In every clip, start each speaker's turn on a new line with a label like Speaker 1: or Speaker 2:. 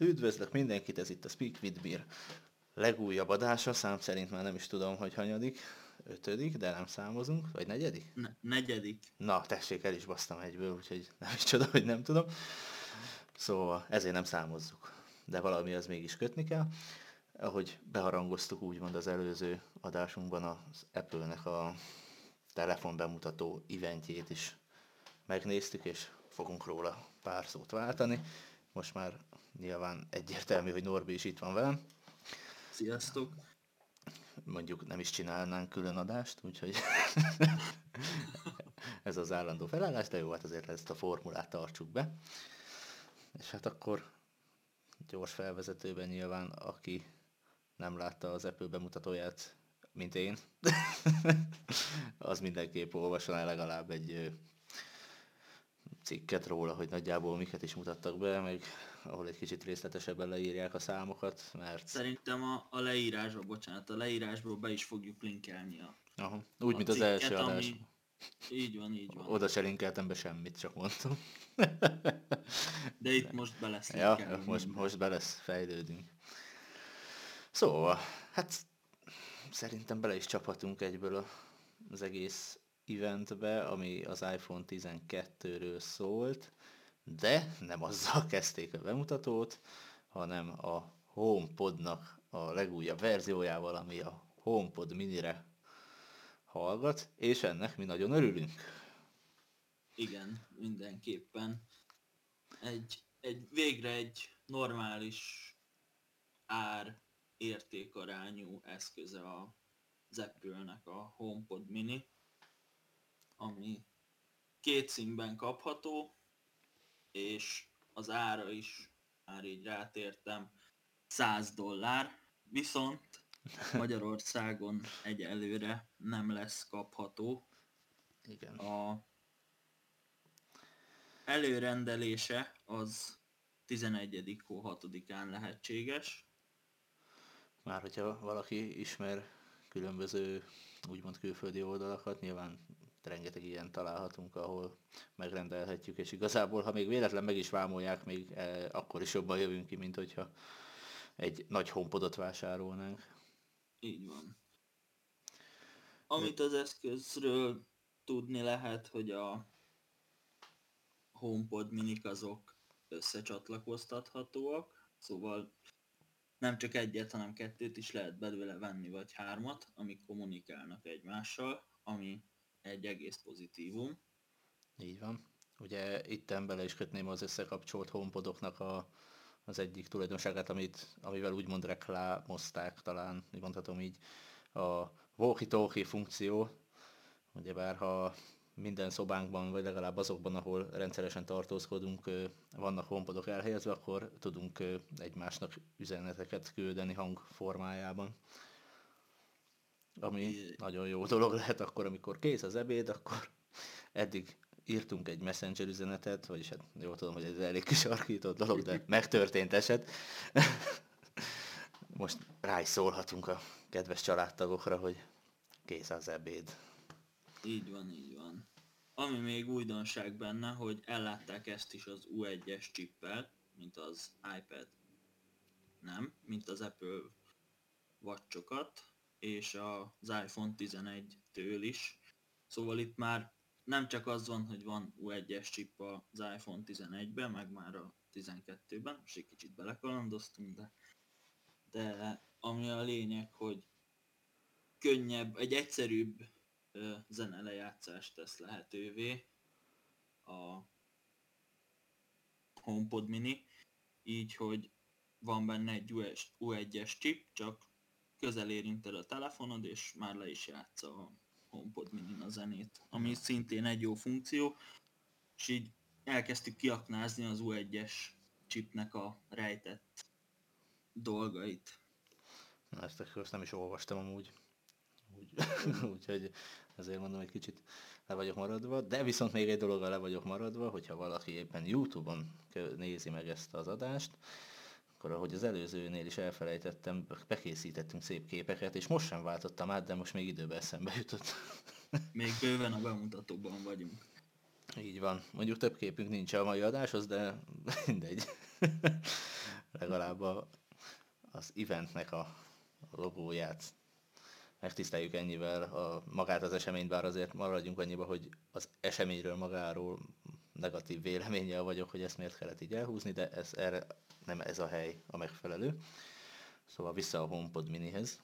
Speaker 1: Üdvözlök mindenkit, ez itt a Speak with Beer legújabb adása, szám szerint már nem is tudom, hogy hanyadik, ötödik, de nem számozunk, vagy negyedik?
Speaker 2: Ne- negyedik.
Speaker 1: Na, tessék, el is basztam egyből, úgyhogy nem is csoda, hogy nem tudom. Szóval ezért nem számozzuk, de valami az mégis kötni kell. Ahogy beharangoztuk úgymond az előző adásunkban az Apple-nek a telefon bemutató eventjét is megnéztük, és fogunk róla pár szót váltani. Most már nyilván egyértelmű, hogy Norbi is itt van velem.
Speaker 2: Sziasztok!
Speaker 1: Mondjuk nem is csinálnánk külön adást, úgyhogy ez az állandó felállás, de jó, hát azért ezt a formulát tartsuk be. És hát akkor gyors felvezetőben nyilván, aki nem látta az Apple bemutatóját, mint én, az mindenképp olvasson el legalább egy cikket róla, hogy nagyjából miket is mutattak be, meg ahol egy kicsit részletesebben leírják a számokat, mert...
Speaker 2: Szerintem a, a leírásba, bocsánat, a leírásból be is fogjuk linkelni a
Speaker 1: Aha. Úgy,
Speaker 2: a
Speaker 1: mint az első adás.
Speaker 2: Ami... Így van, így van.
Speaker 1: Oda se linkeltem be semmit, csak mondtam.
Speaker 2: De itt most be lesz
Speaker 1: ja, most, most be lesz, fejlődünk. Szóval, hát szerintem bele is csaphatunk egyből az egész eventbe, ami az iPhone 12-ről szólt, de nem azzal kezdték a bemutatót, hanem a HomePodnak a legújabb verziójával, ami a HomePod minire hallgat, és ennek mi nagyon örülünk.
Speaker 2: Igen, mindenképpen. Egy, egy, végre egy normális ár értékarányú eszköze a Apple-nek a HomePod mini, ami két színben kapható, és az ára is, már így rátértem, 100 dollár, viszont Magyarországon egyelőre nem lesz kapható.
Speaker 1: Igen.
Speaker 2: A előrendelése az 11. hó 6-án lehetséges.
Speaker 1: Már hogyha valaki ismer különböző úgymond külföldi oldalakat, nyilván rengeteg ilyen találhatunk, ahol megrendelhetjük, és igazából, ha még véletlen meg is vámolják, még eh, akkor is jobban jövünk ki, mint hogyha egy nagy honpodot vásárolnánk.
Speaker 2: Így van. Amit az eszközről tudni lehet, hogy a HomePod minik azok összecsatlakoztathatóak, szóval nem csak egyet, hanem kettőt is lehet belőle venni, vagy hármat, amik kommunikálnak egymással, ami egy egész pozitívum.
Speaker 1: Így van. Ugye itten bele is kötném az összekapcsolt honpodoknak a, az egyik tulajdonságát, amit, amivel úgymond reklámozták talán, mondhatom így, a walkie-talkie funkció, ugyebár ha minden szobánkban, vagy legalább azokban, ahol rendszeresen tartózkodunk, vannak honpodok elhelyezve, akkor tudunk egymásnak üzeneteket küldeni hang formájában. Ami nagyon jó dolog lehet akkor, amikor kész az ebéd, akkor eddig írtunk egy messenger üzenetet, vagyis hát jól tudom, hogy ez elég kis arkított dolog, de megtörtént eset. Most rá is szólhatunk a kedves családtagokra, hogy kész az ebéd.
Speaker 2: Így van, így van. Ami még újdonság benne, hogy ellátták ezt is az U1-es csippel, mint az iPad. Nem, mint az Apple watchokat, és az iPhone 11-től is. Szóval itt már nem csak az van, hogy van U1-es chip az iPhone 11-ben, meg már a 12-ben, most egy kicsit belekalandoztunk, de, de ami a lényeg, hogy könnyebb, egy egyszerűbb ö, zenelejátszást tesz lehetővé a HomePod mini, így, hogy van benne egy US U1-es chip, csak közel érinted a telefonod, és már le is játsza a HomePod mini a zenét, ami szintén egy jó funkció, és így elkezdtük kiaknázni az U1-es chipnek a rejtett dolgait.
Speaker 1: Na, ezt azt nem is olvastam amúgy. Úgy, úgyhogy ezért mondom, hogy kicsit le vagyok maradva. De viszont még egy dologgal le vagyok maradva, hogyha valaki éppen Youtube-on nézi meg ezt az adást, akkor ahogy az előzőnél is elfelejtettem, bekészítettünk szép képeket, és most sem váltottam át, de most még időben eszembe jutott.
Speaker 2: Még bőven a bemutatóban vagyunk.
Speaker 1: Így van. Mondjuk több képünk nincs a mai adáshoz, de mindegy. Legalább az eventnek a logóját megtiszteljük ennyivel a, magát az eseményt, bár azért maradjunk annyiba, hogy az eseményről magáról negatív véleménnyel vagyok, hogy ezt miért kellett így elhúzni, de ez, erre nem ez a hely a megfelelő. Szóval vissza a HomePod minihez.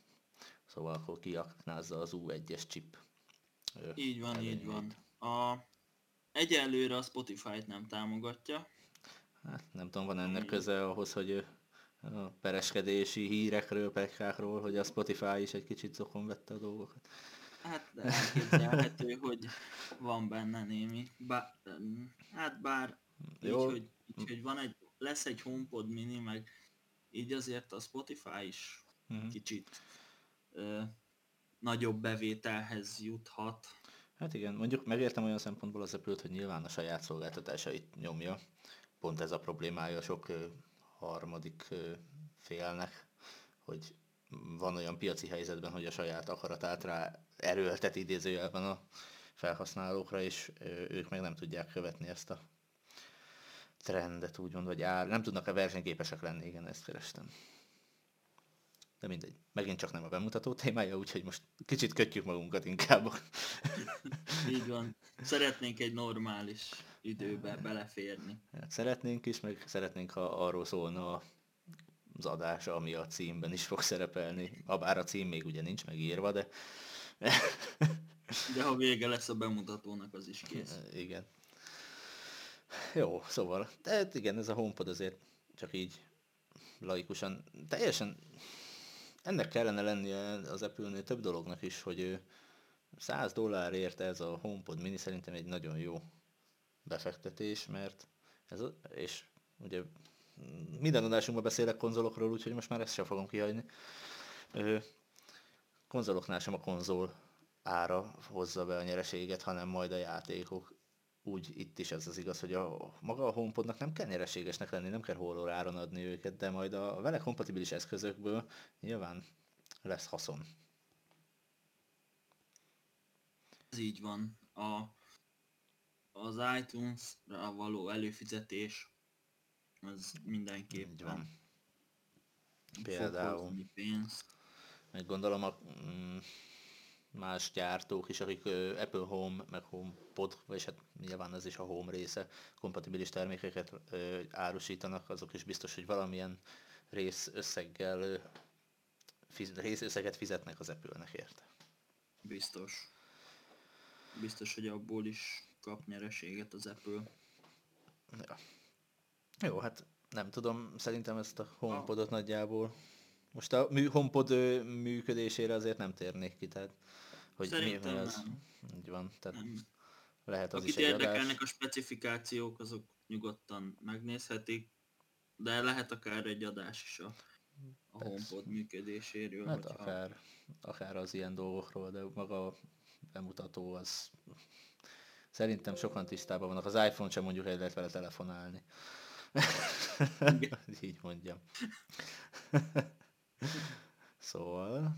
Speaker 1: Szóval akkor kiaknázza az U1-es chip.
Speaker 2: Így van, így van. A, egyelőre a Spotify-t nem támogatja.
Speaker 1: Hát nem tudom, van ennek köze ahhoz, hogy a pereskedési hírekről, pekákról, hogy a Spotify is egy kicsit zokon vette a dolgokat.
Speaker 2: Hát elképzelhető, hogy van benne némi. Bá, hát bár Jó. Így, hogy, így, hogy van egy, lesz egy HomePod mini, meg így azért a Spotify is uh-huh. kicsit ö, nagyobb bevételhez juthat.
Speaker 1: Hát igen, mondjuk megértem olyan szempontból az apple hogy nyilván a saját szolgáltatásait nyomja. Pont ez a problémája sok ö, harmadik ö, félnek, hogy van olyan piaci helyzetben, hogy a saját akaratát rá erőltet idézőjelben a felhasználókra, és ők meg nem tudják követni ezt a trendet, úgymond, vagy áll, nem tudnak-e versenyképesek lenni, igen, ezt kerestem. De mindegy, megint csak nem a bemutató témája, úgyhogy most kicsit kötjük magunkat inkább.
Speaker 2: Így van. Szeretnénk egy normális időbe beleférni.
Speaker 1: Hát szeretnénk is, meg szeretnénk, ha arról szólna az adás, ami a címben is fog szerepelni. Bár a cím még ugye nincs megírva, de...
Speaker 2: de ha vége lesz a bemutatónak, az is kész.
Speaker 1: Igen. Jó, szóval, de igen, ez a HomePod azért csak így laikusan, teljesen ennek kellene lennie az Apple-nél több dolognak is, hogy 100 dollárért ez a HomePod mini szerintem egy nagyon jó befektetés, mert ez, és ugye minden adásunkban beszélek konzolokról, úgyhogy most már ezt sem fogom kihagyni. Konzoloknál sem a konzol ára hozza be a nyereséget, hanem majd a játékok úgy itt is ez az igaz, hogy a, maga a HomePodnak nem kell nyereségesnek lenni, nem kell horror áron adni őket, de majd a vele kompatibilis eszközökből nyilván lesz haszon.
Speaker 2: Ez így van. A, az iTunes-ra való előfizetés az mindenképpen így van.
Speaker 1: Például. Meg gondolom a, mm, más gyártók is, akik Apple Home, meg HomePod, vagy hát nyilván ez is a Home része, kompatibilis termékeket árusítanak, azok is biztos, hogy valamilyen részösszeggel részösszeget fizetnek az Apple-nek érte.
Speaker 2: Biztos. Biztos, hogy abból is kap nyereséget az Apple.
Speaker 1: Ja. Jó, hát nem tudom, szerintem ezt a HomePodot nagyjából most a HomePod működésére azért nem térnék ki, tehát
Speaker 2: hogy Szerintem mi, mi az.
Speaker 1: Nem. Így van, tehát nem. lehet az
Speaker 2: Akit is egy érdekelnek adás. a specifikációk, azok nyugodtan megnézhetik, de lehet akár egy adás is a, a HomePod működéséről.
Speaker 1: Hát hogyha... akár, akár az ilyen dolgokról, de maga a bemutató az szerintem sokan tisztában vannak. Az iPhone sem mondjuk egy lehet vele telefonálni. Így mondjam. szóval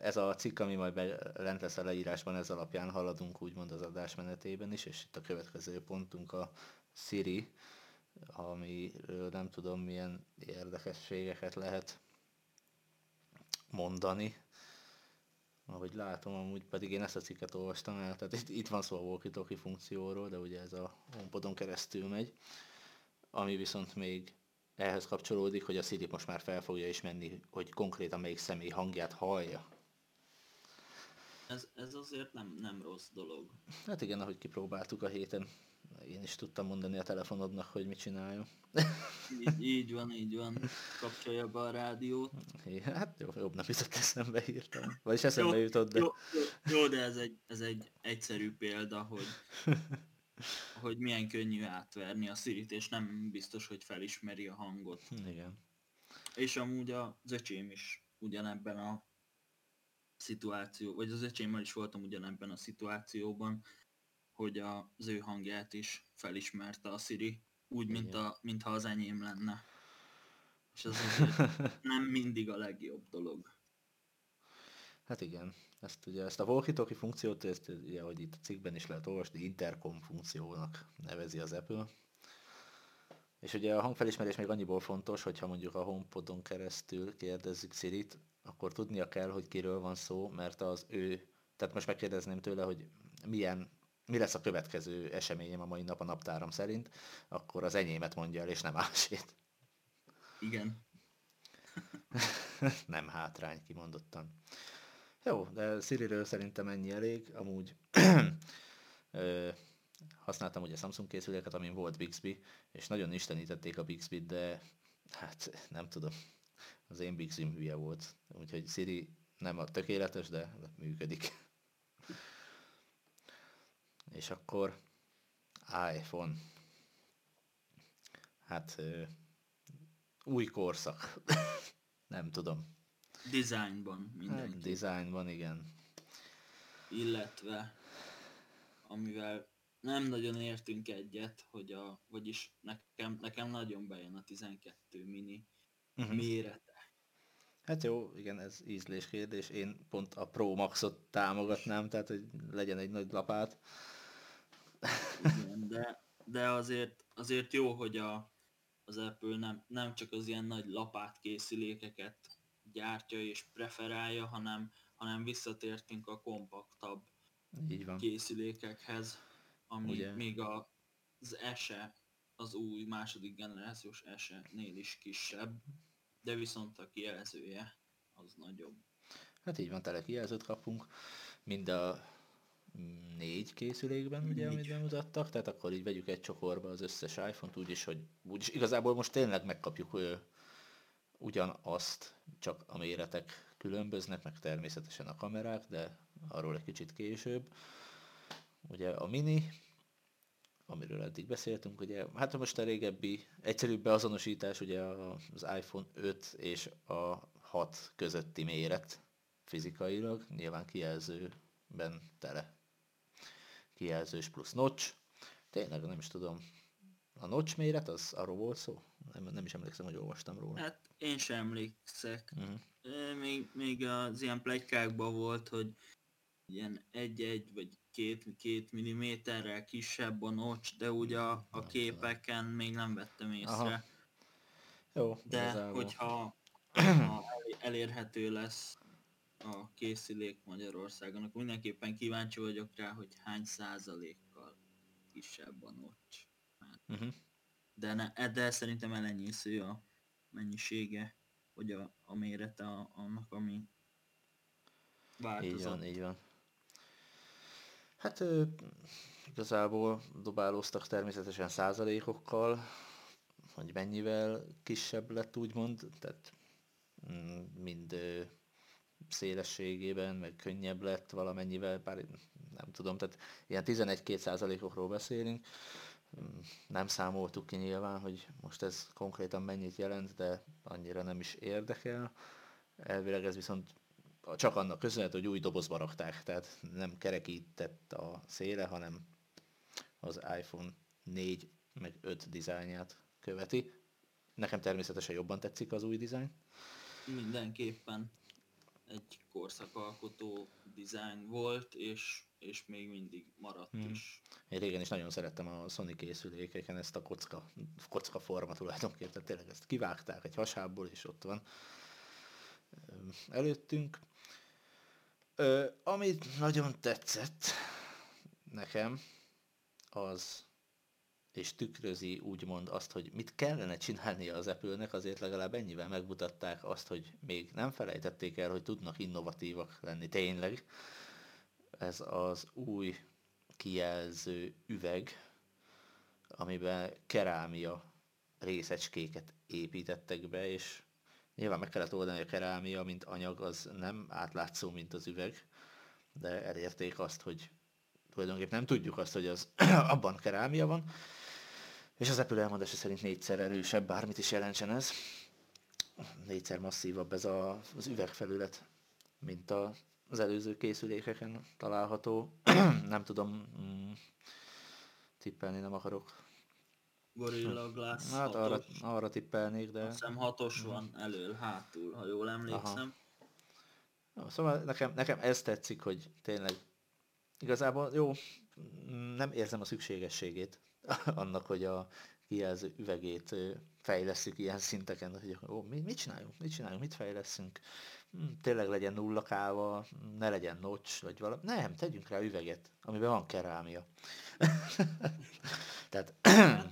Speaker 1: ez a cikk, ami majd lent lesz a leírásban, ez alapján haladunk úgymond az adásmenetében is, és itt a következő pontunk a Siri, ami nem tudom milyen érdekességeket lehet mondani. Ahogy látom, amúgy pedig én ezt a cikket olvastam el, tehát itt, itt van szó a walkie funkcióról, de ugye ez a HomePodon keresztül megy, ami viszont még ehhez kapcsolódik, hogy a Siri most már fel fogja is menni, hogy konkrétan melyik személy hangját hallja.
Speaker 2: Ez, ez azért nem, nem rossz dolog.
Speaker 1: Hát igen, ahogy kipróbáltuk a héten, én is tudtam mondani a telefonodnak, hogy mit csináljon.
Speaker 2: Így, így van, így van. Kapcsolja be a rádiót.
Speaker 1: É, hát jó, jobbnak jutott eszembe írtam. Vagyis eszembe jó, jutott, de...
Speaker 2: Jó, jó, jó, de ez egy, ez egy egyszerű példa, hogy hogy milyen könnyű átverni a szirit, és nem biztos, hogy felismeri a hangot.
Speaker 1: Igen.
Speaker 2: És amúgy az öcsém is ugyanebben a szituáció, vagy az öcsémmel is voltam ugyanebben a szituációban, hogy az ő hangját is felismerte a Siri, úgy, mint a, mintha az enyém lenne. És ez nem mindig a legjobb dolog.
Speaker 1: Hát igen, ezt ugye ezt a walkie funkciót, ezt ugye, hogy itt a cikkben is lehet olvasni, intercom funkciónak nevezi az Apple. És ugye a hangfelismerés még annyiból fontos, hogyha mondjuk a HomePodon keresztül kérdezzük Siri-t, akkor tudnia kell, hogy kiről van szó, mert az ő, tehát most megkérdezném tőle, hogy milyen, mi lesz a következő eseményem a mai nap a naptáram szerint, akkor az enyémet mondja el, és nem másét.
Speaker 2: Igen.
Speaker 1: nem hátrány, kimondottan. Jó, de Siri-ről szerintem ennyi elég. Amúgy ö, használtam ugye Samsung készüléket, amin volt Bixby, és nagyon istenítették a Bixby-t, de hát nem tudom, az én Bixby hülye volt. Úgyhogy Siri nem a tökéletes, de működik. és akkor iPhone. Hát ö, új korszak. nem tudom.
Speaker 2: Designban
Speaker 1: mindenki. Hát, designban, igen.
Speaker 2: Illetve, amivel nem nagyon értünk egyet, hogy a, vagyis nekem, nekem nagyon bejön a 12 mini uh-huh. mérete.
Speaker 1: Hát jó, igen, ez ízlés kérdés. Én pont a Pro Maxot támogatnám, tehát hogy legyen egy nagy lapát.
Speaker 2: Igen, de, de azért, azért jó, hogy a, az Apple nem, nem csak az ilyen nagy lapát készülékeket gyártja és preferálja, hanem, hanem visszatértünk a kompaktabb
Speaker 1: Így van.
Speaker 2: készülékekhez, ami Ugye? még a, az ESE, az új második generációs ESE-nél is kisebb, de viszont a kijelzője az nagyobb.
Speaker 1: Hát így van, tele kijelzőt kapunk, mind a négy készülékben, ugye, négy. amit bemutattak, tehát akkor így vegyük egy csokorba az összes iPhone-t, úgyis, hogy úgyis igazából most tényleg megkapjuk ugyanazt, csak a méretek különböznek, meg természetesen a kamerák, de arról egy kicsit később. Ugye a mini, amiről eddig beszéltünk, ugye, hát most a régebbi egyszerűbb beazonosítás, ugye az iPhone 5 és a 6 közötti méret fizikailag, nyilván kijelzőben tele kijelzős plusz notch. Tényleg nem is tudom, a notch méret, az arról volt szó? Nem, nem is emlékszem, hogy olvastam róla.
Speaker 2: Hát én sem emlékszek. Uh-huh. Még, még az ilyen plegykákban volt, hogy ilyen egy-egy vagy két-két milliméterrel kisebb a notch, de ugye a, a képeken még nem vettem észre. Aha.
Speaker 1: Jó,
Speaker 2: de igazából. hogyha ha elérhető lesz a készülék Magyarországon, akkor mindenképpen kíváncsi vagyok rá, hogy hány százalékkal kisebb a notch. Uh-huh. de, ne, de szerintem elenyésző a mennyisége, vagy a, a mérete a, annak, ami változott.
Speaker 1: Így van, így van. Hát ö, igazából dobálóztak természetesen százalékokkal, hogy mennyivel kisebb lett úgymond, tehát mm, mind szélességében, meg könnyebb lett valamennyivel, bár nem tudom, tehát ilyen 11-2 százalékokról beszélünk, nem számoltuk ki nyilván, hogy most ez konkrétan mennyit jelent, de annyira nem is érdekel. Elvileg ez viszont csak annak köszönhető, hogy új dobozba rakták, tehát nem kerekített a széle, hanem az iPhone 4 meg 5 dizájnját követi. Nekem természetesen jobban tetszik az új dizájn.
Speaker 2: Mindenképpen egy korszakalkotó dizájn volt, és, és még mindig maradt hmm. is.
Speaker 1: Én régen is nagyon szerettem a Sony készülékeken ezt a kocka, kocka forma tulajdonképpen, tényleg ezt kivágták egy hasából, és ott van előttünk. Ö, amit nagyon tetszett nekem, az, és tükrözi úgymond azt, hogy mit kellene csinálnia az Apple-nek, azért legalább ennyivel megmutatták azt, hogy még nem felejtették el, hogy tudnak innovatívak lenni tényleg. Ez az új kijelző üveg, amiben kerámia részecskéket építettek be, és Nyilván meg kellett oldani a kerámia, mint anyag, az nem átlátszó, mint az üveg, de elérték azt, hogy tulajdonképpen nem tudjuk azt, hogy az abban kerámia van, és az Apple elmondása szerint négyszer erősebb, bármit is jelentsen ez. Négyszer masszívabb ez a, az üvegfelület, mint a, az előző készülékeken található. nem tudom, mm, tippelni nem akarok.
Speaker 2: Gorilla Glass
Speaker 1: Hát arra, arra tippelnék, de...
Speaker 2: Azt hiszem hatos van elől, hátul, ha jól emlékszem.
Speaker 1: Aha. Szóval nekem, nekem ez tetszik, hogy tényleg igazából jó, nem érzem a szükségességét annak, hogy a kijelző üvegét fejlesztjük ilyen szinteken, hogy ó, mi, mit csináljunk, mit csináljunk, mit fejleszünk, hm, tényleg legyen nulla káva, ne legyen nocs, vagy valami. Nem, tegyünk rá üveget, amiben van kerámia. Tehát...
Speaker 2: ez,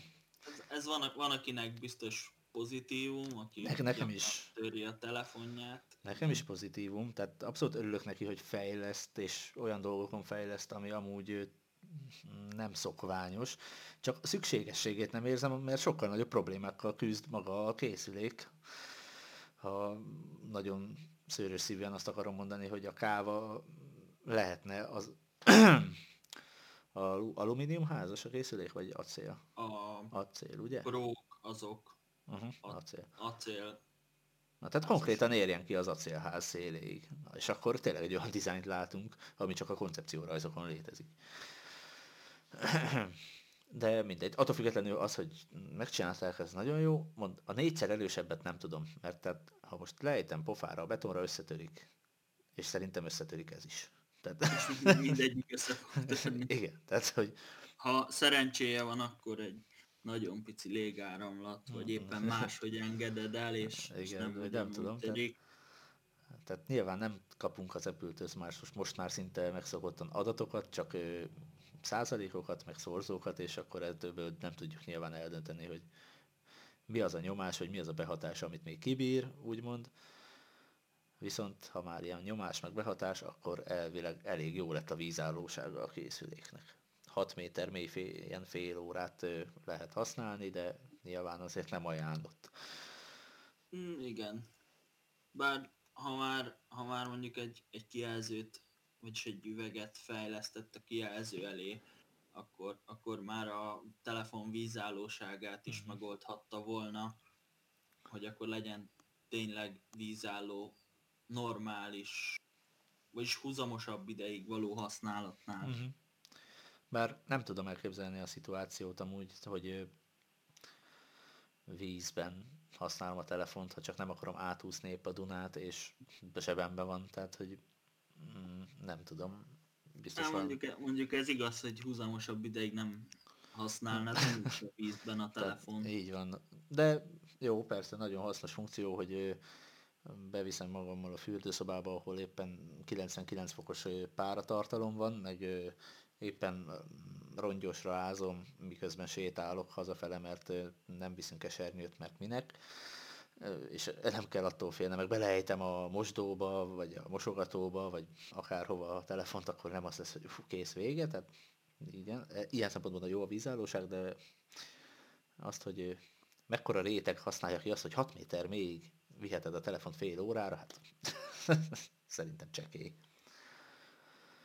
Speaker 2: ez van, van, akinek biztos pozitívum, aki
Speaker 1: ne, nekem is.
Speaker 2: töri a telefonját.
Speaker 1: Nekem is pozitívum, tehát abszolút örülök neki, hogy fejleszt, és olyan dolgokon fejleszt, ami amúgy nem szokványos, csak szükségességét nem érzem, mert sokkal nagyobb problémákkal küzd maga a készülék. Ha nagyon szőrös szívűen azt akarom mondani, hogy a káva lehetne az a alumínium házas a készülék, vagy acél?
Speaker 2: A
Speaker 1: acél, ugye?
Speaker 2: Prók azok.
Speaker 1: Uh-huh, acél.
Speaker 2: Acél.
Speaker 1: Na, tehát konkrétan érjen ki az acélház széléig. Na, és akkor tényleg egy olyan dizájnt látunk, ami csak a koncepciórajzokon létezik. De mindegy, attól függetlenül az, hogy megcsinálták, ez nagyon jó. Mond, a négyszer erősebbet nem tudom, mert tehát, ha most lejtem pofára, a betonra összetörik, és szerintem összetörik ez is.
Speaker 2: Tehát... mindegyik össze
Speaker 1: Igen, tehát, hogy...
Speaker 2: Ha szerencséje van, akkor egy nagyon pici légáramlat, vagy éppen máshogy engeded el, és,
Speaker 1: Igen, és nem, nem tudom. Tehát, tehát nyilván nem kapunk az apple most, most már szinte megszokottan adatokat, csak százalékokat, meg szorzókat, és akkor ebből nem tudjuk nyilván eldönteni, hogy mi az a nyomás, hogy mi az a behatás, amit még kibír, úgymond. Viszont ha már ilyen nyomás meg behatás, akkor elvileg elég jó lett a vízállósága a készüléknek. 6 méter mély fél, ilyen fél órát lehet használni, de nyilván azért nem ajánlott.
Speaker 2: Mm, igen. Bár ha már, ha már mondjuk egy, egy kijelzőt vagyis egy üveget fejlesztett a kijelző elé, akkor, akkor már a telefon vízállóságát is uh-huh. megoldhatta volna, hogy akkor legyen tényleg vízálló, normális, vagyis húzamosabb ideig való használatnál. Uh-huh.
Speaker 1: Bár nem tudom elképzelni a szituációt amúgy, hogy vízben használom a telefont, ha csak nem akarom átúszni épp a Dunát, és zsebemben van, tehát hogy nem tudom.
Speaker 2: Biztos Há, mondjuk, van. mondjuk ez igaz, hogy húzamosabb ideig nem használnád a vízben a telefon.
Speaker 1: Tehát, így van. De jó, persze, nagyon hasznos funkció, hogy beviszem magammal a fürdőszobába, ahol éppen 99 fokos páratartalom van, meg éppen rongyosra ázom, miközben sétálok hazafele, mert nem viszünk esernyőt, mert minek és nem kell attól félni, meg belejtem a mosdóba, vagy a mosogatóba, vagy akárhova a telefont, akkor nem az lesz, hogy fú, kész vége, tehát igen, e, ilyen szempontból jó a vízállóság, de azt, hogy mekkora réteg használja ki azt, hogy 6 méter még viheted a telefont fél órára, hát szerintem csekély.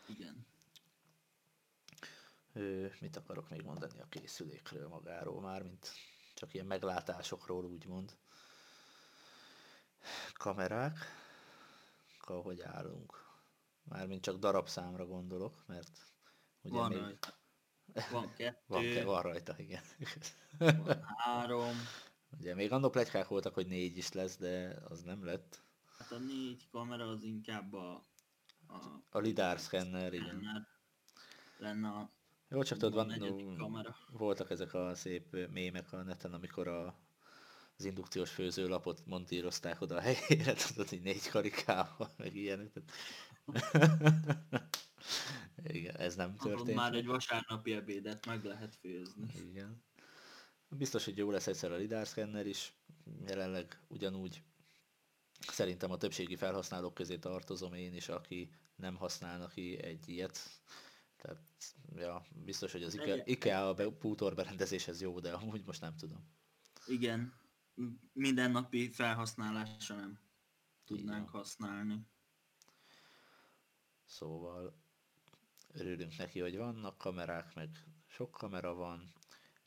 Speaker 2: Igen.
Speaker 1: mit akarok még mondani a készülékről magáról már, mint csak ilyen meglátásokról úgymond kamerák, hogy állunk. Mármint csak darabszámra gondolok, mert
Speaker 2: ugye van még... Rajta. Van kettő.
Speaker 1: Van, van rajta, igen.
Speaker 2: Van három.
Speaker 1: Ugye még annok plegykák voltak, hogy négy is lesz, de az nem lett.
Speaker 2: Hát a négy kamera az inkább a...
Speaker 1: A, a lidar scanner, igen.
Speaker 2: Lenne a
Speaker 1: jó, csak tudod, van, kamera. voltak ezek a szép mémek a neten, amikor a az indukciós főzőlapot montírozták oda a helyére, tudod, hogy négy karikával, meg ilyenek. Igen, ez nem történt. Ahol
Speaker 2: már egy vasárnapi ebédet meg lehet főzni.
Speaker 1: Igen. Biztos, hogy jó lesz egyszer a lidar scanner is. Jelenleg ugyanúgy szerintem a többségi felhasználók közé tartozom én is, aki nem használna ki egy ilyet. Tehát, ja, biztos, hogy az IKEA, IKEA a bútor berendezéshez jó, de amúgy most nem tudom.
Speaker 2: Igen, mindennapi felhasználásra nem tudnánk Igen. használni.
Speaker 1: Szóval örülünk neki, hogy vannak kamerák, meg sok kamera van.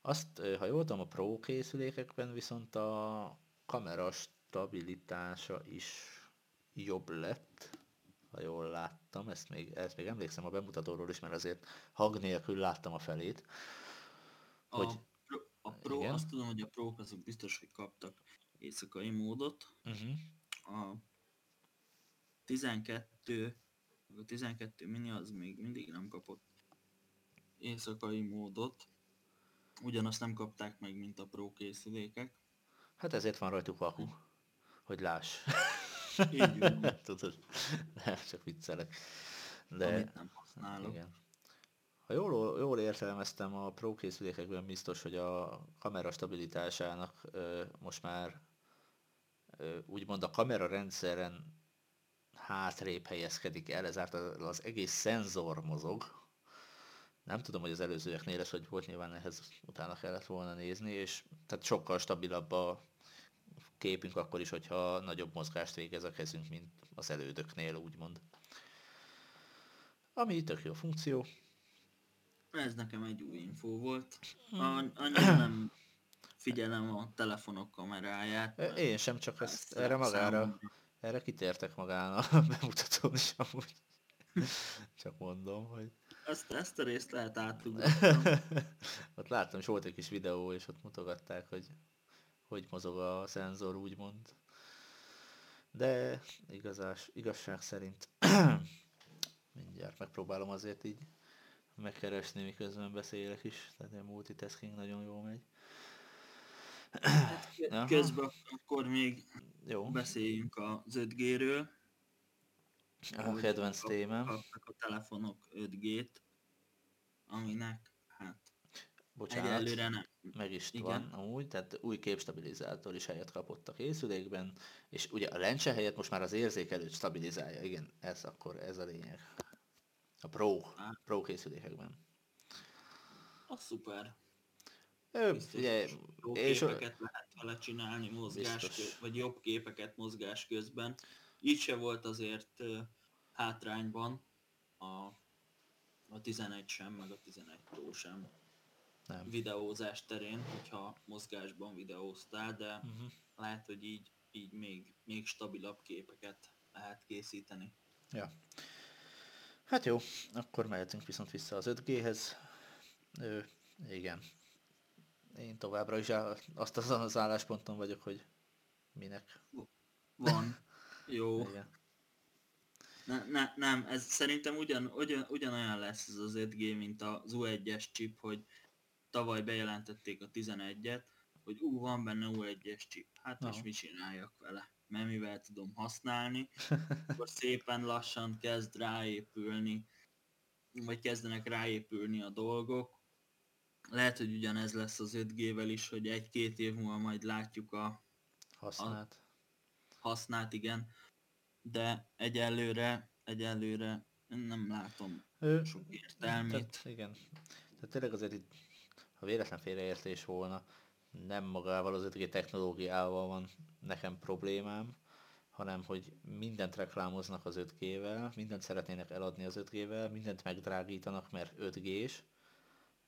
Speaker 1: Azt, ha jól tudom, a Pro készülékekben viszont a kamera stabilitása is jobb lett, ha jól láttam, ezt még, ezt még emlékszem a bemutatóról is, mert azért hang nélkül láttam a felét.
Speaker 2: A hogy Pro, Igen. azt tudom, hogy a pro azok biztos, hogy kaptak éjszakai módot. Uh-huh. A 12, a 12 mini az még mindig nem kapott éjszakai módot. ugyanazt nem kapták meg, mint a Pro készülékek.
Speaker 1: Hát ezért van rajtuk vaku, hogy láss.
Speaker 2: Így.
Speaker 1: Tudod, nem, csak viccelek. De,
Speaker 2: Amit nem használok.
Speaker 1: igen. Ha jól, jól értelmeztem, a Pro készülékekben biztos, hogy a kamera stabilitásának ö, most már ö, úgymond a kamera rendszeren hátrébb helyezkedik el, ezáltal az egész szenzor mozog. Nem tudom, hogy az előzőeknél ez hogy volt, nyilván ehhez utána kellett volna nézni, és tehát sokkal stabilabb a képünk akkor is, hogyha nagyobb mozgást végez a kezünk, mint az elődöknél, úgymond. Ami tök jó funkció.
Speaker 2: Ez nekem egy új info volt. A- Annyira nem figyelem a telefonok kameráját.
Speaker 1: Én sem, csak ezt
Speaker 2: Ez
Speaker 1: erre magára,
Speaker 2: számomra-
Speaker 1: erre kitértek magán a bemutatón is amúgy. Csak mondom, hogy
Speaker 2: Ezt, ezt a részt lehet átugrani.
Speaker 1: ott láttam, és volt egy kis videó, és ott mutogatták, hogy hogy mozog a szenzor, úgymond. De igazás, igazság szerint mindjárt megpróbálom azért így megkeresni, miközben beszélek is, tehát a multitasking nagyon jól megy. Aha.
Speaker 2: Közben akkor még
Speaker 1: Jó,
Speaker 2: beszéljünk az 5G-ről.
Speaker 1: a kedvenc témám.
Speaker 2: Kaptak a telefonok 5G-t, aminek hát
Speaker 1: Bocsánat.
Speaker 2: egyelőre nem.
Speaker 1: meg is
Speaker 2: Igen.
Speaker 1: van amúgy, tehát új képstabilizátor is helyet kapott a készülékben, és ugye a lencse helyett most már az érzékelőt stabilizálja, igen, ez akkor ez a lényeg. A Pro. Pro készülékekben.
Speaker 2: Az szuper.
Speaker 1: Ö,
Speaker 2: Biztos,
Speaker 1: ugye,
Speaker 2: Jó
Speaker 1: és
Speaker 2: képeket lehet vele csinálni mozgás köz, vagy jobb képeket mozgás közben. Így se volt azért ö, hátrányban a, a 11 sem, meg a 11 Pro sem
Speaker 1: nem.
Speaker 2: videózás terén, hogyha mozgásban videóztál, de
Speaker 1: Mhm.
Speaker 2: lehet, hogy így, így még, még stabilabb képeket lehet készíteni.
Speaker 1: Ja. Hát jó, akkor mehetünk viszont vissza az 5G-hez. Ö, igen. Én továbbra is áll- azt azon az állásponton vagyok, hogy minek.
Speaker 2: Van. Jó.
Speaker 1: Igen.
Speaker 2: Ne, ne, nem, ez szerintem ugyan, ugyan, ugyanolyan lesz ez az 5G, mint az U1-es chip, hogy tavaly bejelentették a 11-et, hogy ú, van benne U1-es chip. Hát most
Speaker 1: Aha.
Speaker 2: mit csináljak vele? Mert mivel tudom használni, akkor szépen lassan kezd ráépülni, vagy kezdenek ráépülni a dolgok. Lehet, hogy ugyanez lesz az 5G-vel is, hogy egy-két év múlva majd látjuk a
Speaker 1: Használt.
Speaker 2: hasznát, igen, de egyelőre, egyelőre nem látom
Speaker 1: Ö,
Speaker 2: sok értelmét.
Speaker 1: Tehát, igen. Tehát tényleg azért itt, ha véletlen félreértés volna, nem magával az 5G technológiával van nekem problémám, hanem hogy mindent reklámoznak az 5G-vel, mindent szeretnének eladni az 5G-vel, mindent megdrágítanak, mert 5G-s,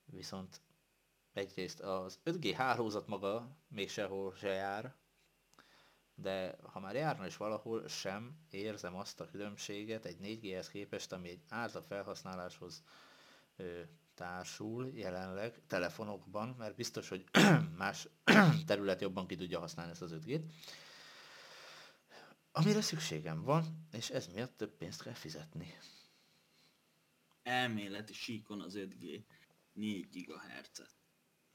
Speaker 1: viszont egyrészt az 5G hálózat maga még sehol se jár, de ha már járna is valahol, sem érzem azt a különbséget egy 4G-hez képest, ami egy átlag felhasználáshoz társul jelenleg telefonokban, mert biztos, hogy más terület jobban ki tudja használni ezt az 5G-t, amire szükségem van, és ez miatt több pénzt kell fizetni.
Speaker 2: Elméleti síkon az 5G 4 GHz-et,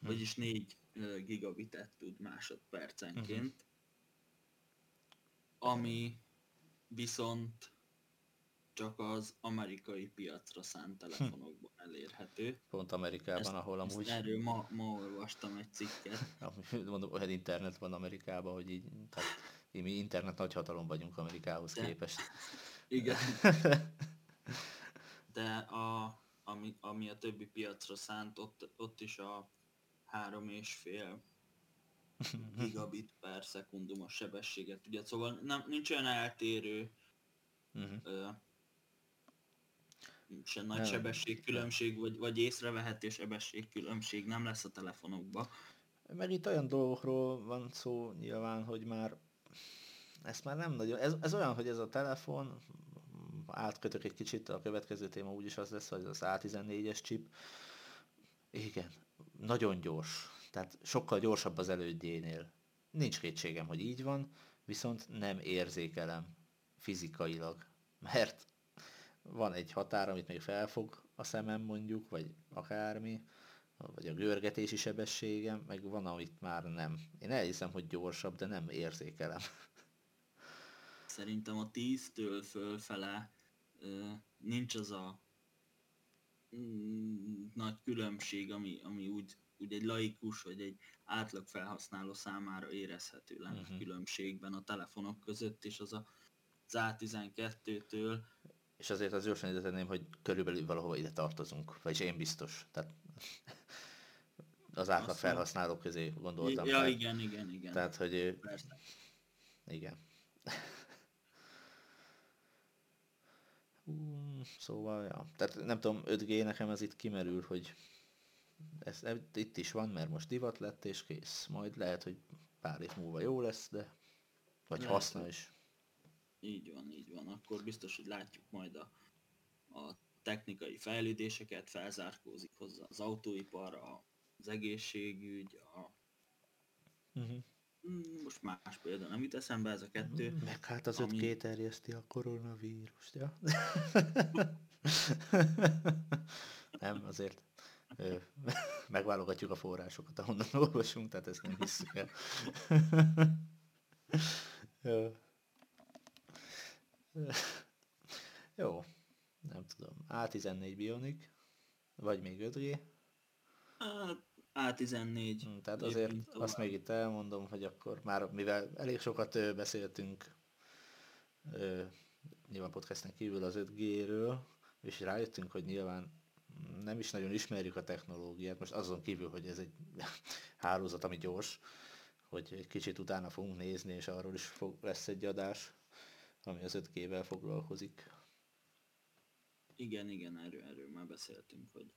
Speaker 1: Hm.
Speaker 2: vagyis 4 ö, gigabitet tud másodpercenként, ami viszont csak az amerikai piacra szánt telefonokban elérhető.
Speaker 1: Pont Amerikában,
Speaker 2: Ezt-
Speaker 1: ahol
Speaker 2: Ezt
Speaker 1: amúgy,
Speaker 2: erről ma, ma olvastam egy cikket.
Speaker 1: mondom, olyan internet van Amerikában, hogy így, tehát mi internet nagyhatalom vagyunk Amerikához
Speaker 2: De-
Speaker 1: képest.
Speaker 2: Igen. De a, ami, ami a többi piacra szánt, ott, ott is a három és fél gigabit per szekundumos sebességet tudja. Szóval nem, nincs olyan eltérő,
Speaker 1: Mhm.
Speaker 2: Nincsen nagy sebességkülönbség, vagy, vagy észrevehető sebességkülönbség nem lesz a telefonokba.
Speaker 1: Meg itt olyan dolgokról van szó nyilván, hogy már ezt már nem nagyon, ez, ez olyan, hogy ez a telefon, átkötök egy kicsit, a következő téma úgyis az lesz, hogy az A14-es chip, igen, nagyon gyors, tehát sokkal gyorsabb az elődjénél. Nincs kétségem, hogy így van, viszont nem érzékelem fizikailag, mert van egy határ, amit még felfog a szemem mondjuk, vagy akármi, vagy a görgetési sebességem, meg van, amit már nem. Én elhiszem, hogy gyorsabb, de nem érzékelem.
Speaker 2: Szerintem a 10-től fölfele nincs az a mm, nagy különbség, ami, ami úgy, úgy egy laikus vagy egy átlag felhasználó számára érezhető lenne uh-huh. különbségben a telefonok között, és az a az A12-től.
Speaker 1: És azért az gyorsan ide tenném, hogy körülbelül valahova ide tartozunk, vagyis én biztos. Tehát az átlag felhasználók közé gondoltam.
Speaker 2: Ja, igen, igen, igen.
Speaker 1: Tehát, hogy... Persze. Igen. szóval, ja. Tehát nem tudom, 5G nekem ez itt kimerül, hogy ez, ez itt is van, mert most divat lett, és kész. Majd lehet, hogy pár év múlva jó lesz, de vagy lehet, haszna is.
Speaker 2: Így van, így van. Akkor biztos, hogy látjuk majd a, a technikai fejlődéseket, felzárkózik hozzá az autóipar, az egészségügy, a... Uh-huh. Most más példa nem jut eszembe ez a kettő.
Speaker 1: Meg hát az ami... 5G terjeszti a koronavírust, ja? nem, azért ö, megválogatjuk a forrásokat, ahonnan olvasunk, tehát ezt nem hiszük el. Jó, nem tudom. A14 Bionic, vagy még 5G?
Speaker 2: A14.
Speaker 1: Hmm, tehát azért azt még itt elmondom, hogy akkor már, mivel elég sokat beszéltünk nyilván podcasten kívül az 5G-ről, és rájöttünk, hogy nyilván nem is nagyon ismerjük a technológiát, most azon kívül, hogy ez egy hálózat, ami gyors, hogy egy kicsit utána fogunk nézni, és arról is fog, lesz egy adás, ami az 5G-vel foglalkozik.
Speaker 2: Igen, igen, erről, erről már beszéltünk, hogy,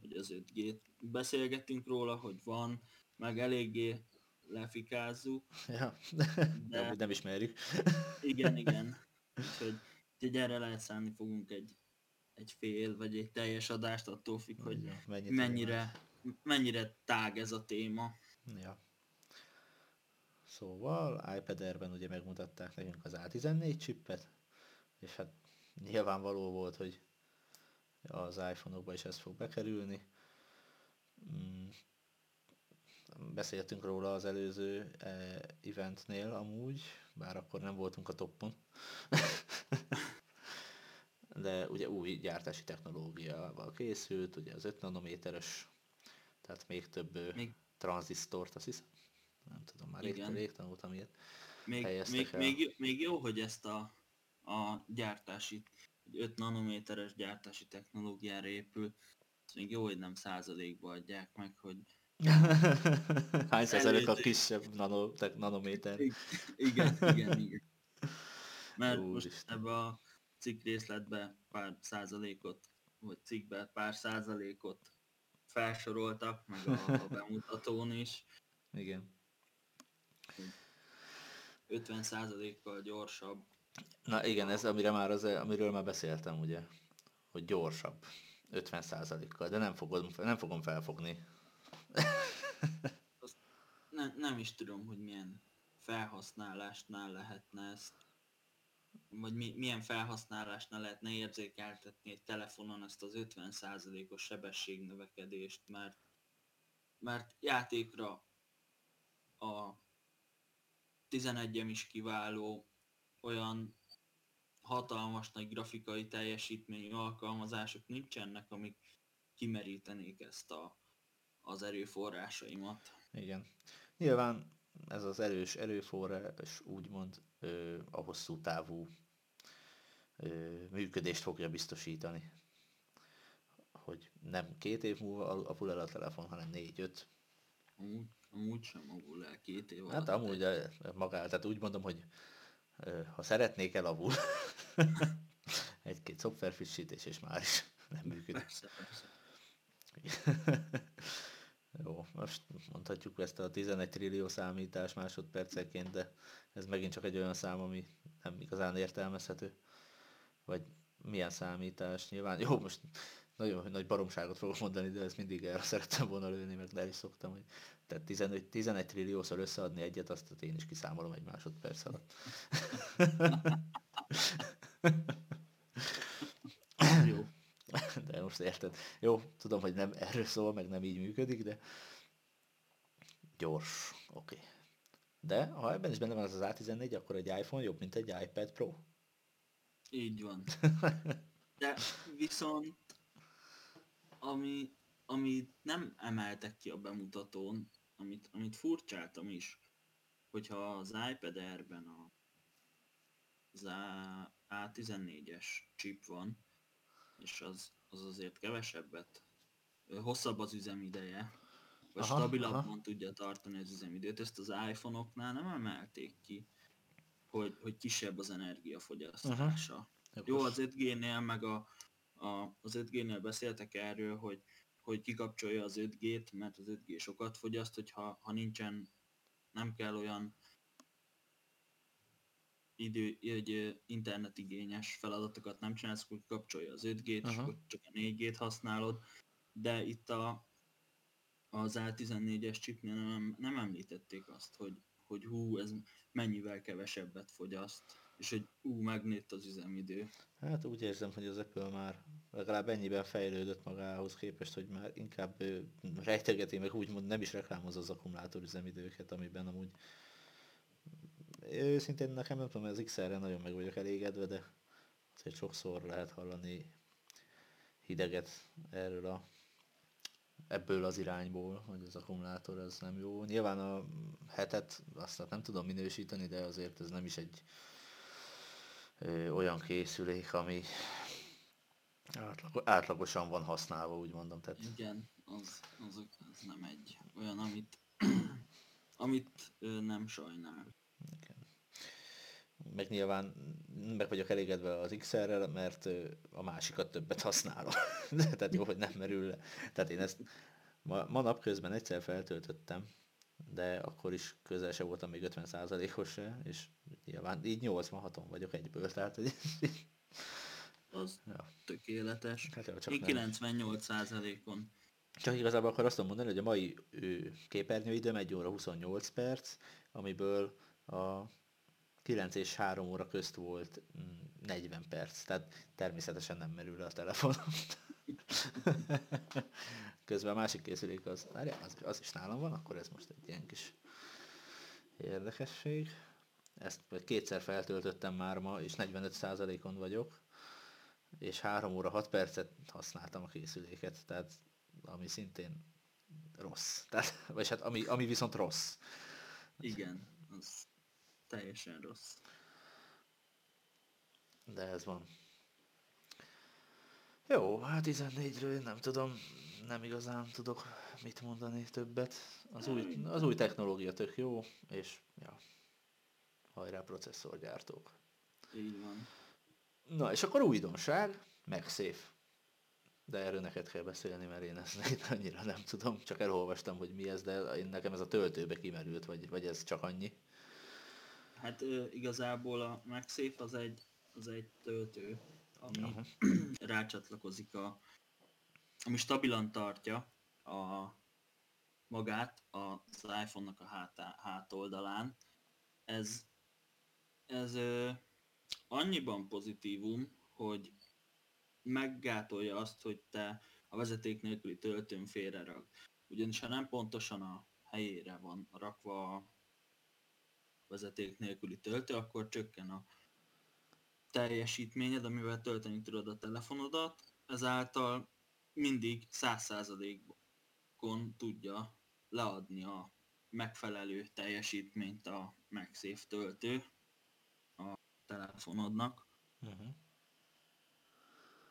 Speaker 2: hogy az 5 g beszélgettünk róla, hogy van, meg eléggé lefikázzuk.
Speaker 1: Ja, de, de nem ismerjük.
Speaker 2: Igen, igen. Úgyhogy, úgyhogy erre lehet szállni fogunk egy, egy fél, vagy egy teljes adást, attól függ, hogy ja, mennyire, mennyire tág ez a téma.
Speaker 1: Ja. Szóval iPad Air-ben ugye megmutatták nekünk az A14 csippet, és hát nyilvánvaló volt, hogy az iPhone-okba is ez fog bekerülni. Mm. Beszéltünk róla az előző eh, eventnél amúgy, bár akkor nem voltunk a toppon. De ugye új gyártási technológiával készült, ugye az 5 nanométeres, tehát még több még... tranzisztort, azt hiszem nem tudom, már rég, rég tanultam ilyet.
Speaker 2: Még, még, még, még, jó, hogy ezt a, a gyártási, 5 nanométeres gyártási technológiára épül, ez még jó, hogy nem százalékba adják meg, hogy
Speaker 1: Hány százalék a kisebb nano, te, nanométer?
Speaker 2: Igen, igen, igen. Mert Úr most Isten. ebbe a cikk részletbe pár százalékot, vagy cikkbe pár százalékot felsoroltak, meg a, a bemutatón is.
Speaker 1: Igen.
Speaker 2: 50%-kal gyorsabb.
Speaker 1: Na igen, ez amire már az, amiről már beszéltem, ugye, hogy gyorsabb. 50%-kal, de nem, fogom, nem fogom felfogni.
Speaker 2: Azt ne, nem is tudom, hogy milyen felhasználásnál lehetne ezt, vagy mi, milyen felhasználásnál lehetne érzékeltetni egy telefonon ezt az 50%-os sebességnövekedést, mert, mert játékra a 11-em is kiváló, olyan hatalmas nagy grafikai teljesítményű alkalmazások nincsenek, amik kimerítenék ezt a, az erőforrásaimat.
Speaker 1: Igen. Nyilván ez az erős erőforrás úgymond ö, a hosszú távú ö, működést fogja biztosítani. Hogy nem két év múlva alapul el a telefon, hanem négy-öt.
Speaker 2: Amúgy Amúgy sem avul el két év
Speaker 1: Hát amúgy egy... magát, tehát úgy mondom, hogy ha szeretnék elavul, egy-két szoftverfrissítés, és már is nem működik. Persze, persze. Jó, most mondhatjuk ezt a 11 trillió számítás másodperceként, de ez megint csak egy olyan szám, ami nem igazán értelmezhető. Vagy milyen számítás, nyilván. Jó, most nagyon nagy baromságot fogok mondani, de ezt mindig el szerettem volna lőni, meg el is szoktam, hogy tehát 11, 11 trilliószor összeadni egyet, azt én is kiszámolom egy másodperc alatt.
Speaker 2: Jó.
Speaker 1: de most érted. Jó, tudom, hogy nem erről szól, meg nem így működik, de gyors, oké. Okay. De ha ebben is benne van az az A14, akkor egy iPhone jobb, mint egy iPad Pro.
Speaker 2: Így van. De viszont, ami, ami nem emeltek ki a bemutatón, amit, amit furcsáltam is, hogyha az iPad Air-ben a, az A, A14-es chip van, és az, az azért kevesebbet, hosszabb az üzemideje, vagy aha, stabilabban aha. tudja tartani az üzemidőt, ezt az iPhone-oknál nem emelték ki, hogy, hogy kisebb az energiafogyasztása. Uh-huh. Jó, az 5G-nél meg a, a, az 5G-nél beszéltek erről, hogy, hogy kikapcsolja az 5G-t, mert az 5G sokat fogyaszt, hogyha ha nincsen, nem kell olyan idő, egy internetigényes feladatokat nem csinálsz, akkor kapcsolja az 5G-t, uh-huh. és akkor csak a 4G-t használod, de itt a, az A14-es chipnél nem, nem említették azt, hogy, hogy hú, ez mennyivel kevesebbet fogyaszt, és hogy ú, megnőtt az üzemidő.
Speaker 1: Hát úgy érzem, hogy az Apple már legalább ennyiben fejlődött magához képest, hogy már inkább rejtegeti, meg úgymond nem is reklámoz az akkumulátor üzemidőket, amiben amúgy őszintén nekem nem tudom, az XR-re nagyon meg vagyok elégedve, de azért sokszor lehet hallani hideget erről a ebből az irányból, hogy az akkumulátor az nem jó. Nyilván a hetet azt nem tudom minősíteni, de azért ez nem is egy ö, olyan készülék, ami átlag, átlagosan van használva, úgy mondom. Tehát...
Speaker 2: Igen, az, az, az nem egy olyan, amit, amit ö, nem sajnál. Igen.
Speaker 1: Meg nyilván meg vagyok elégedve az XR-rel, mert a másikat többet használom. Tehát jó, hogy nem merül le. Tehát én ezt ma, ma napközben egyszer feltöltöttem, de akkor is közel se voltam még 50%-os se, és nyilván így 86-on vagyok egyből, tehát hogy...
Speaker 2: Az ja. tökéletes. Hát, jó, csak Én 98%-on.
Speaker 1: Csak igazából akkor azt mondani, hogy a mai képernyőidőm 1 óra 28 perc, amiből a 9 és 3 óra közt volt 40 mm, perc, tehát természetesen nem merül le a telefon. Közben a másik készülék az, az, az is nálam van, akkor ez most egy ilyen kis érdekesség. Ezt kétszer feltöltöttem már ma, és 45%-on vagyok, és 3 óra 6 percet használtam a készüléket, tehát ami szintén rossz. Tehát, vagy hát ami, ami viszont rossz.
Speaker 2: Igen, az teljesen rossz.
Speaker 1: De ez van. Jó, hát 14-ről nem tudom, nem igazán tudok mit mondani többet. Az új, az új technológia tök jó, és ja, hajrá processzorgyártók.
Speaker 2: Így van.
Speaker 1: Na, és akkor újdonság, MagSafe. De erről neked kell beszélni, mert én ezt annyira nem tudom, csak elolvastam, hogy mi ez, de én nekem ez a töltőbe kimerült, vagy, vagy ez csak annyi.
Speaker 2: Hát igazából a MagSafe az egy, az egy töltő, ami Aha. rácsatlakozik a, ami stabilan tartja a magát az iPhone-nak a hát, hátoldalán. Ez, ez ö, annyiban pozitívum, hogy meggátolja azt, hogy te a vezeték nélküli töltőn félrerak. Ugyanis ha nem pontosan a helyére van rakva a vezeték nélküli töltő, akkor csökken a teljesítményed, amivel tölteni tudod a telefonodat, ezáltal mindig 100%-on tudja leadni a megfelelő teljesítményt a MagSafe töltő a telefonodnak. Uh-huh.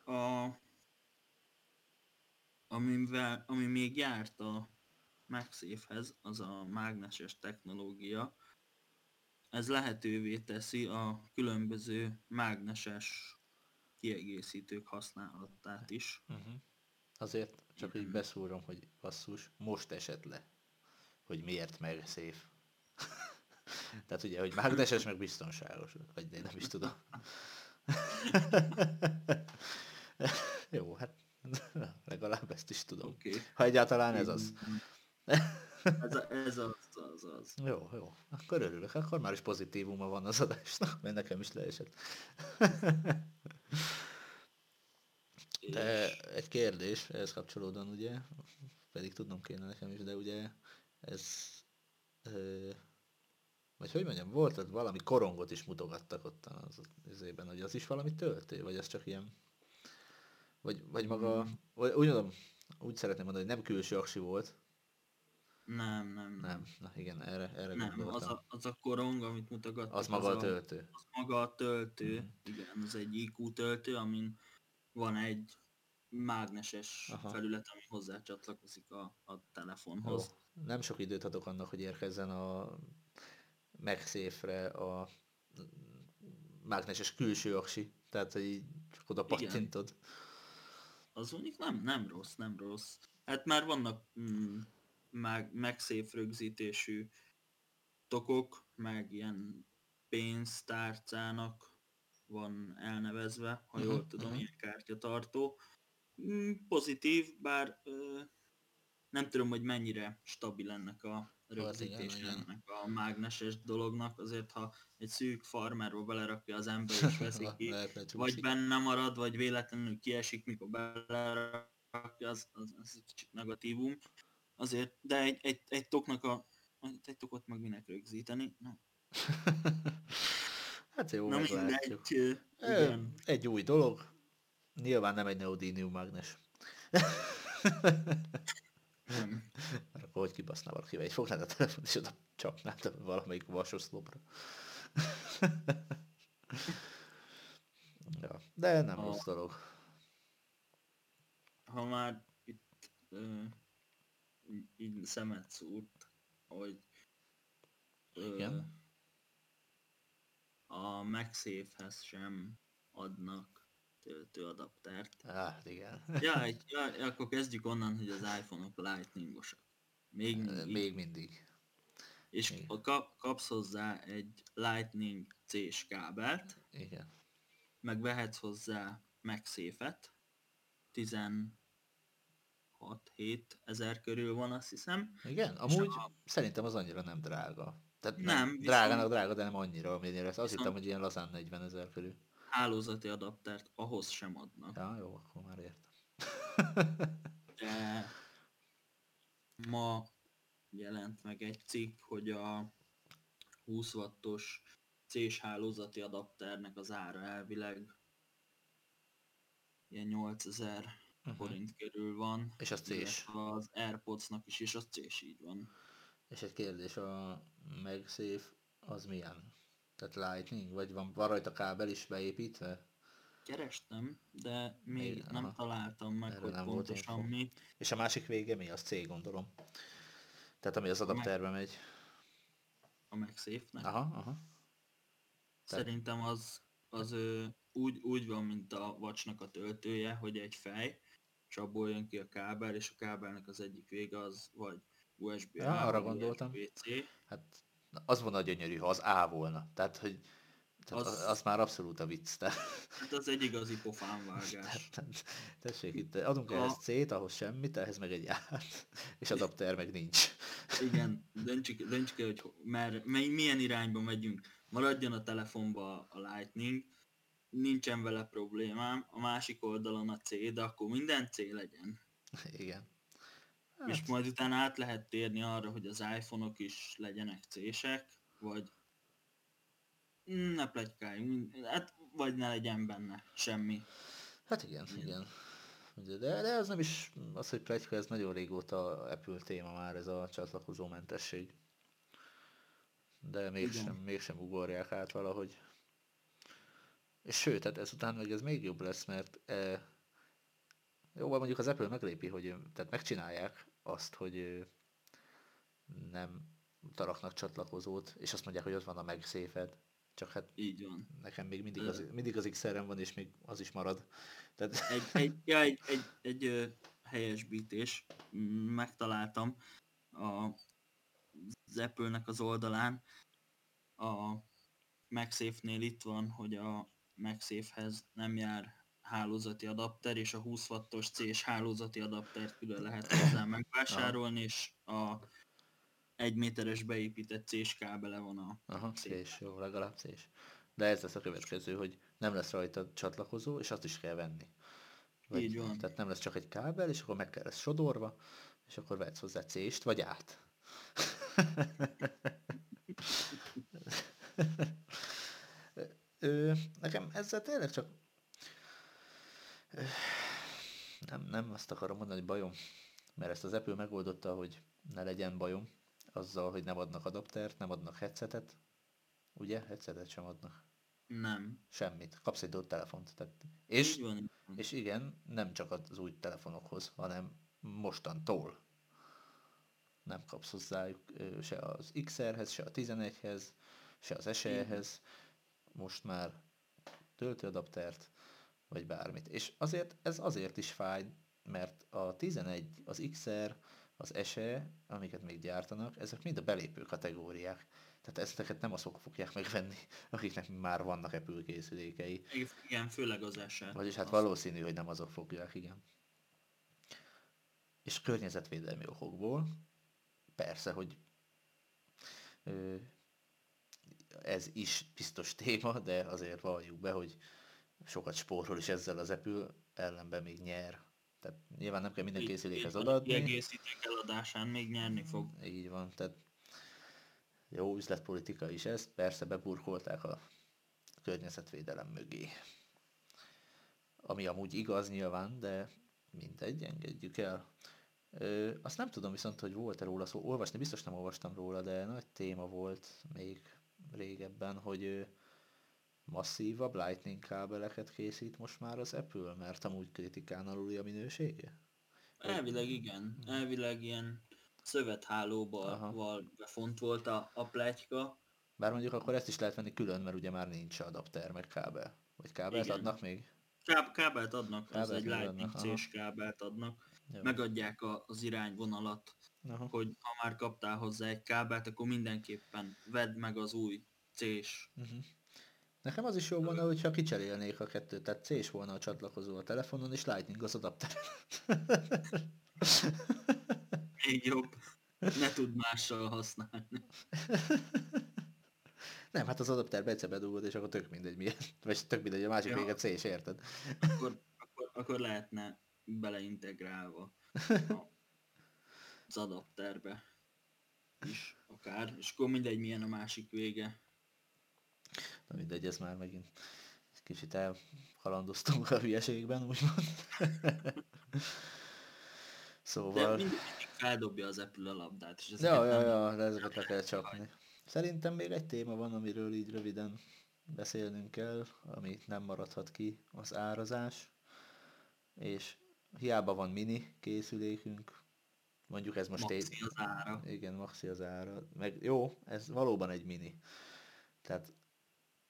Speaker 2: A, amivel, ami még járt a MagSafe-hez, az a mágneses technológia, ez lehetővé teszi a különböző mágneses kiegészítők használatát is. Uh-huh.
Speaker 1: Azért csak így beszúrom, hogy basszus, most esett le, hogy miért meg szép. Tehát ugye, hogy mágneses, meg biztonságos, vagy én nem is tudom. Jó, hát legalább ezt is tudom. Okay. Ha egyáltalán ez az.
Speaker 2: Ez, a, ez az, az, az.
Speaker 1: Jó, jó. Akkor örülök. Akkor már is pozitívuma van az adásnak, mert nekem is leesett. De egy kérdés, ehhez kapcsolódóan ugye, pedig tudnom kéne nekem is, de ugye ez, ö, vagy hogy mondjam, volt ott valami korongot is mutogattak ott az, évben, hogy az is valami töltő, vagy az csak ilyen, vagy, vagy maga,
Speaker 2: Mm.
Speaker 1: vagy úgy mondom, úgy szeretném mondani, hogy nem külső aksi volt.
Speaker 2: Nem, nem,
Speaker 1: Nem, na igen, erre, erre
Speaker 2: Nem, az
Speaker 1: gondoltam.
Speaker 2: a, az a korong, amit mutogattak,
Speaker 1: Az maga a
Speaker 2: a,
Speaker 1: töltő.
Speaker 2: az maga a töltő,
Speaker 1: Mhm.
Speaker 2: igen, az egy IQ töltő, amin van egy mágneses
Speaker 1: Aha.
Speaker 2: felület, ami hozzá csatlakozik a, a
Speaker 1: Jó.
Speaker 2: telefonhoz.
Speaker 1: Nem sok időt adok annak, hogy érkezzen a MagSafe-re a mágneses külső aksi. Tehát, hogy így csak oda
Speaker 2: Igen.
Speaker 1: pattintod.
Speaker 2: Az mondjuk nem, nem rossz, nem rossz. Hát már vannak mm, meg, megszép rögzítésű tokok, meg ilyen pénztárcának van elnevezve, ha jól tudom,
Speaker 1: mhm.
Speaker 2: ilyen kártyatartó. Mm, pozitív, bár ö, nem tudom, hogy mennyire stabil ennek a rögzítés
Speaker 1: igen.
Speaker 2: ennek a mágneses dolognak, azért ha egy szűk farmerba belerakja az ember és veszi ki,
Speaker 1: Lehet,
Speaker 2: vagy benne marad, vagy véletlenül kiesik, mikor belerakja, az, az, az egy kicsit negatívum. Azért, de egy, egy, egy toknak a egy tokot meg minek rögzíteni? Na,
Speaker 1: hát jó,
Speaker 2: na mindegy,
Speaker 1: meglátjuk.
Speaker 2: igen.
Speaker 1: Egy új dolog. Nyilván nem egy neodínium mágnes.
Speaker 2: Nem.
Speaker 1: Mert akkor hogy kibaszná valaki, egy fognád a telefon, és oda csapnád valamelyik vasoszlopra. ja, de nem
Speaker 2: A-
Speaker 1: rossz dolog.
Speaker 2: Ha már itt ö, így, szemet szúrt, hogy ö,
Speaker 1: Igen.
Speaker 2: a MagSafe-hez sem adnak töltőadaptert.
Speaker 1: Hát igen.
Speaker 2: ja, ja, akkor kezdjük onnan, hogy az iPhone-ok lightningosak. Még mindig.
Speaker 1: Még mindig.
Speaker 2: és a kap, kapsz hozzá egy Lightning C-s kábelt,
Speaker 1: Igen.
Speaker 2: meg vehetsz hozzá MagSafe-et, 16 7 ezer körül van, azt hiszem.
Speaker 1: Igen, amúgy szerintem az annyira nem drága. Tehát nem,
Speaker 2: Nem, viszont-
Speaker 1: drágának drága, de nem annyira, amennyire. Azt
Speaker 2: Viszont-
Speaker 1: hittem, hogy ilyen lazán 40 ezer körül.
Speaker 2: Hálózati adaptert ahhoz sem adnak.
Speaker 1: Ja, jó, akkor már értem.
Speaker 2: De ma jelent meg egy cikk, hogy a 20 wattos C-s hálózati adapternek az ára elvileg ilyen 8000
Speaker 1: Uh-huh.
Speaker 2: forint körül van.
Speaker 1: És az C-s.
Speaker 2: illetve Az Airpodsnak is, és az C-s így van.
Speaker 1: És egy kérdés, a MagSafe az milyen? Tehát Lightning? Vagy van, van rajta kábel is beépítve?
Speaker 2: Kerestem, de még
Speaker 1: Még-
Speaker 2: nem
Speaker 1: aha.
Speaker 2: találtam meg,
Speaker 1: Erről
Speaker 2: hogy
Speaker 1: nem
Speaker 2: pontosan mi.
Speaker 1: És a másik vége mi? Az C gondolom. Tehát ami az adapterbe megy.
Speaker 2: A MagSafe-nek.
Speaker 1: Aha, aha. tehát-
Speaker 2: Szerintem az, az ö, úgy, úgy van, mint a vacsnak a töltője, hogy egy fej, és abból jön ki a kábel, és a kábelnek az egyik vége az vagy USB-A,
Speaker 1: Ja, arra
Speaker 2: vagy
Speaker 1: gondoltam.
Speaker 2: USB-C.
Speaker 1: Hát az volna gyönyörű, ha az A volna. Tehát, hogy tehát az...
Speaker 2: Az-
Speaker 1: már abszolút a vicc. Tehát,
Speaker 2: Hát az egy igazi pofánvágás.
Speaker 1: tehát, tessék, itt adunk
Speaker 2: A-
Speaker 1: ehhez C-t, ahhoz semmit, ehhez meg egy át, és adapter meg nincs.
Speaker 2: Igen, döntsük, döntsük el, hogy ho- mer, mely, milyen irányba megyünk. Maradjon a telefonba a Lightning, nincsen vele problémám, a másik oldalon a C, de akkor minden C legyen.
Speaker 1: Igen.
Speaker 2: Hát. És majd utána át lehet térni arra, hogy az iPhone-ok is legyenek C-sek, vagy ne pletykáljunk, hát vagy ne legyen benne semmi.
Speaker 1: Hát igen, igen. Ugye, De, de ez nem is, az, hogy pletyka, ez nagyon régóta Apple téma már, ez a csatlakozó mentesség. De mégsem,
Speaker 2: Igen.
Speaker 1: mégsem ugorják át valahogy. És sőt, tehát ezután meg ez még jobb lesz, mert e, jó, mondjuk az Apple meglépi, hogy tehát megcsinálják azt, hogy nem taraknak csatlakozót, és azt mondják, hogy ott van a megszéfed. Csak hát
Speaker 2: Így van.
Speaker 1: nekem még mindig az, mindig az XR-em van, és még az is marad. Tehát,
Speaker 2: Egy, egy, ja, egy, egy, egy ö, helyesbítés. Mm, Megtaláltam a, az Apple-nek az oldalán. A MagSafe-nél itt van, hogy a MagSafe-hez nem jár hálózati adapter, és a 20 wattos C-s hálózati adaptert külön lehet hozzá megvásárolni, és a egy méteres beépített C-s kábele van a
Speaker 1: Aha. C-s, jó, legalább C-s. De ez lesz a következő, hogy nem lesz rajta csatlakozó, és azt is kell venni. Vagy,
Speaker 2: Így van.
Speaker 1: Tehát nem lesz csak egy kábel, és akkor meg kell lesz sodorva, és akkor vehetsz hozzá C-st, vagy át. Ö, nekem ezzel tényleg csak Ö, nem, nem azt akarom mondani, hogy bajom, mert ezt az Apple megoldotta, hogy ne legyen bajom, azzal, hogy nem adnak adaptert, nem adnak headsetet, ugye? Headsetet sem adnak.
Speaker 2: Nem.
Speaker 1: Semmit. Kapsz egy telefont. Tehát, és,
Speaker 2: van,
Speaker 1: és igen, nem csak az új telefonokhoz, hanem mostantól nem kapsz hozzájuk se az XR-hez, se a 11-hez, se az SE-hez, most már töltőadaptert, vagy bármit. És azért ez azért is fáj, mert a 11, az XR, az SE, amiket még gyártanak, ezek mind a belépő kategóriák. Tehát ezteket nem azok fogják megvenni, akiknek már vannak Apple készülékei.
Speaker 2: Igen, főleg az eset.
Speaker 1: Vagyis hát
Speaker 2: Az-
Speaker 1: valószínű, hogy nem azok fogják, igen. És környezetvédelmi okokból, persze, hogy ö, ez is biztos téma, de azért valljuk be, hogy sokat spórol is ezzel az Apple, ellenben még nyer. Tehát nyilván nem kell minden készülékhez odaadni.
Speaker 2: Kiegészítők eladásán még nyerni fog.
Speaker 1: Így van, tehát jó üzletpolitika is ez, persze beburkolták a környezetvédelem mögé. Ami amúgy igaz nyilván, de mindegy, engedjük el. Ö, azt nem tudom viszont, hogy volt-e róla szó, olvasni biztos nem olvastam róla, de nagy téma volt még régebben, hogy masszívabb lightning kábeleket készít most már az Apple, mert amúgy kritikán aluli a minősége?
Speaker 2: Elvileg igen. Elvileg ilyen szövethálóval befont volt a, a pletyka.
Speaker 1: Bár mondjuk akkor ezt is lehet venni külön, mert ugye már nincs adapter, meg kábel. Vagy kábelt
Speaker 2: Igen.
Speaker 1: adnak még?
Speaker 2: Káb- kábelt adnak, az
Speaker 1: Kábelt
Speaker 2: egy
Speaker 1: még
Speaker 2: Lightning. C-s kábelt adnak.
Speaker 1: Jó.
Speaker 2: Megadják a, az irányvonalat,
Speaker 1: Aha.
Speaker 2: hogy ha már kaptál hozzá egy kábelt, akkor mindenképpen vedd meg az új C-s.
Speaker 1: Uh-huh. Nekem az is jó volna, hogyha kicserélnék a kettőt, tehát C-s volna a csatlakozó a telefonon, és Lightning az adapter.
Speaker 2: Még jobb. Ne tud mással használni.
Speaker 1: Nem, hát az adapterbe egyszer bedugod, és akkor tök mindegy milyen. Vagy tök mindegy, a másik
Speaker 2: Ja.
Speaker 1: vége C-s, érted?
Speaker 2: Akkor, akkor, akkor lehetne beleintegrálva a- az adapterbe is akár, és akkor mindegy milyen a másik vége.
Speaker 1: Na mindegy, ez már megint kicsit elhalandoztunk a hülyeségben, úgymond.
Speaker 2: De
Speaker 1: szóval...
Speaker 2: mindig, mindig feldobja az Apple a labdát, és ezeket
Speaker 1: Ja, ja, ja, de ezeket le kell csapni. Szerintem még egy téma van, amiről így röviden beszélnünk kell, ami nem maradhat ki, az árazás. És hiába van mini készülékünk, mondjuk ez most
Speaker 2: Maxi az ára.
Speaker 1: Igen, maxi az ára. Meg jó, ez valóban egy mini. Tehát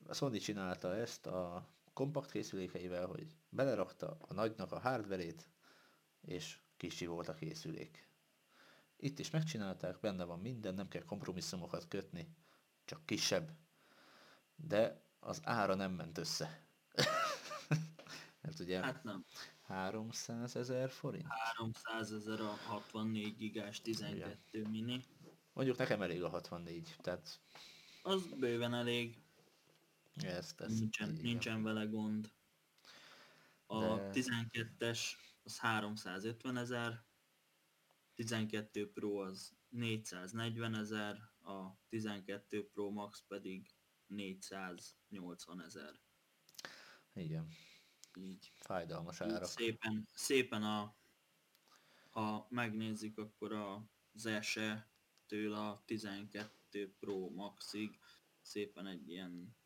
Speaker 1: a Sony csinálta ezt a kompakt készülékeivel, hogy belerakta a nagynak a hardverét, és kicsi volt a készülék. Itt is megcsinálták, benne van minden, nem kell kompromisszumokat kötni, csak kisebb. De az ára nem ment össze. Mert ugye
Speaker 2: Hát nem.
Speaker 1: 300 ezer forint?
Speaker 2: 300 ezer a 64 gigás 12 mini.
Speaker 1: Mondjuk nekem elég a 64, tehát
Speaker 2: Az bőven elég,
Speaker 1: ezt, ezt
Speaker 2: nincsen,
Speaker 1: igen.
Speaker 2: nincsen vele gond. A
Speaker 1: De-
Speaker 2: 12-es az 350 ezer, 12 Pro az 440 ezer, a 12 Pro Max pedig 480 ezer.
Speaker 1: Igen,
Speaker 2: Így,
Speaker 1: fájdalmas árak.
Speaker 2: szépen, szépen a, ha megnézzük, akkor az SE től a 12 Pro Maxig szépen egy ilyen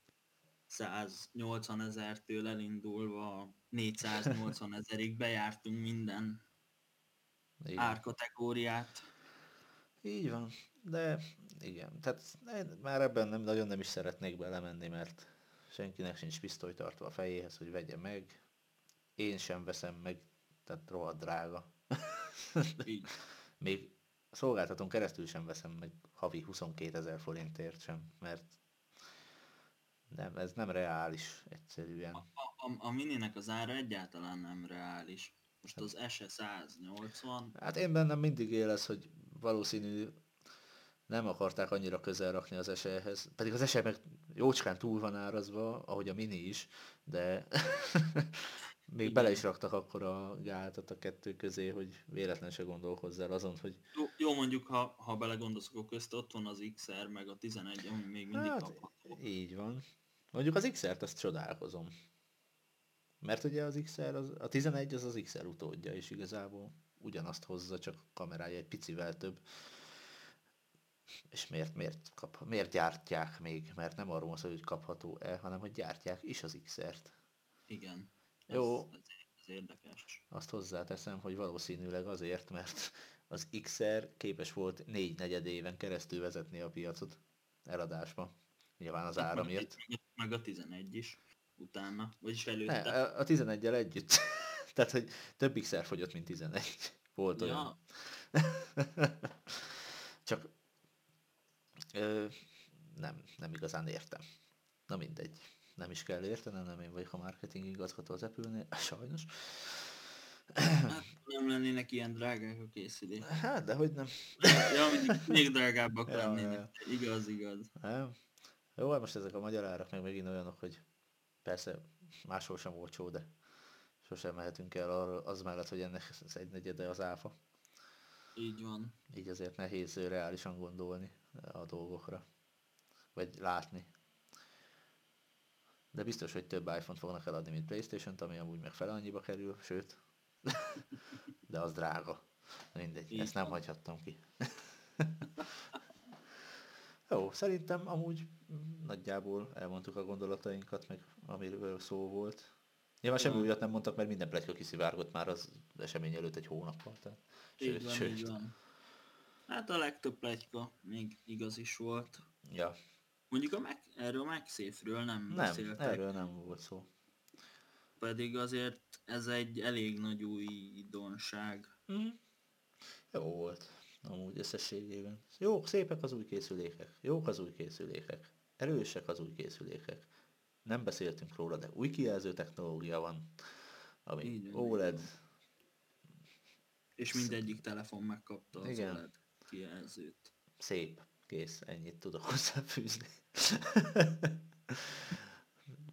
Speaker 2: 180 ezertől elindulva 480 ezerig bejártunk minden
Speaker 1: Igen.
Speaker 2: árkategóriát.
Speaker 1: Így van, de igen, tehát már ebben nem, nagyon nem is szeretnék belemenni, mert senkinek sincs pisztoly tartva a fejéhez, hogy vegye meg. Én sem veszem meg, tehát rohadt drága.
Speaker 2: Így.
Speaker 1: Még a szolgáltatón keresztül sem veszem meg havi 22 ezer forintért sem, mert nem, ez nem reális egyszerűen.
Speaker 2: A, a, a mininek az ára egyáltalán nem reális. Most az SE 180,
Speaker 1: Hát én bennem mindig él ez, hogy valószínű nem akarták annyira közel rakni az esélyhez. Pedig az esély meg jócskán túl van árazva, ahogy a mini is, de Még
Speaker 2: Igen.
Speaker 1: bele is raktak akkor a gátat a kettő közé, hogy véletlen se gondolkozzál azon, hogy
Speaker 2: Jó, jó mondjuk, ha, ha belegondolsz, akkor közt ott van az XR, meg a 11, ami még mindig
Speaker 1: hát,
Speaker 2: kapható.
Speaker 1: így van. Mondjuk az XR-t azt csodálkozom. Mert ugye az XR, az, a 11 az az XR utódja, és igazából ugyanazt hozza, csak kamerája egy picivel több. És miért, miért, kap, miért gyártják még? Mert nem arról van szó, hogy kapható-e, hanem hogy gyártják is az XR-t.
Speaker 2: Igen.
Speaker 1: Jó.
Speaker 2: Ez, ez, érdekes.
Speaker 1: Azt hozzáteszem, hogy valószínűleg azért, mert az XR képes volt négy negyed éven keresztül vezetni a piacot eladásba. Nyilván az ára
Speaker 2: meg,
Speaker 1: miatt.
Speaker 2: Meg, a 11 is utána, vagyis
Speaker 1: Ne,
Speaker 2: előtte.
Speaker 1: a a 11-el együtt. Tehát, hogy több XR fogyott, mint 11. Volt olyan.
Speaker 2: ja,
Speaker 1: Csak ö, nem, nem igazán értem. Na mindegy. Nem is kell értenem, nem én vagyok a marketing igazgató az Apple-nél, sajnos.
Speaker 2: hát nem lennének ilyen drágák a készülék.
Speaker 1: Hát, de hogy nem.
Speaker 2: Ja, mindig még drágábbak
Speaker 1: Ja,
Speaker 2: lennének. Igaz, igaz.
Speaker 1: nem. Jó, hát most ezek a magyar árak meg megint olyanok, hogy persze máshol sem olcsó, de sosem mehetünk el az mellett, hogy ennek az egy negyede az áfa.
Speaker 2: Így van.
Speaker 1: Így azért nehéz reálisan gondolni a dolgokra. Vagy látni. De biztos, hogy több iPhone-t fognak eladni, mint Playstation-t, ami amúgy meg fele annyiba kerül, sőt. De az drága. Mindegy,
Speaker 2: Így
Speaker 1: ezt nem
Speaker 2: van.
Speaker 1: hagyhattam ki. Jó, szerintem amúgy nagyjából elmondtuk a gondolatainkat, meg amiről szó volt. Nyilván semmi
Speaker 2: Ja.
Speaker 1: újat nem mondtak, mert minden pletyka kiszivárgott már az esemény előtt egy hónappal. Tehát,
Speaker 2: Így van, így van. Hát a legtöbb pletyka még igaz is volt.
Speaker 1: Ja,
Speaker 2: Mondjuk a Mac, erről a MagSafe-ről nem, nem beszéltek,
Speaker 1: erről nem volt szó.
Speaker 2: pedig azért ez egy elég nagy újdonság.
Speaker 1: Mm. Jó volt, amúgy összességében. Jó, szépek az új készülékek, jók az új készülékek, erősek az új készülékek. Nem beszéltünk róla, de új kijelző technológia van, ami
Speaker 2: Így
Speaker 1: OLED,
Speaker 2: És mindegyik telefon megkapta az
Speaker 1: Igen.
Speaker 2: OLED kijelzőt.
Speaker 1: szép, kész, ennyit tudok hozzáfűzni.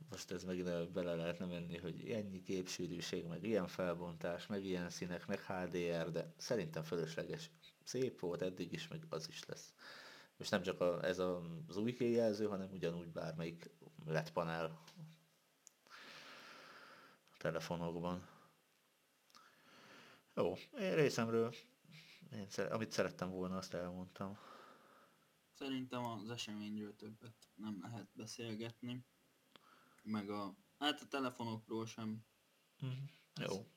Speaker 1: Most ez megint el- bele lehetne menni, hogy ennyi képsűrűség, meg ilyen felbontás, meg ilyen színek, meg HDR, de szerintem fölösleges. Szép volt eddig is, meg az is lesz. És nem csak a, ez a, az új kijelző, hanem ugyanúgy bármelyik LED panel telefonokban. Jó, én részemről, én amit szerettem volna, azt elmondtam.
Speaker 2: Szerintem az eseményről többet nem lehet beszélgetni. Meg a... Hát a telefonokról sem.
Speaker 1: Mhm. Jó.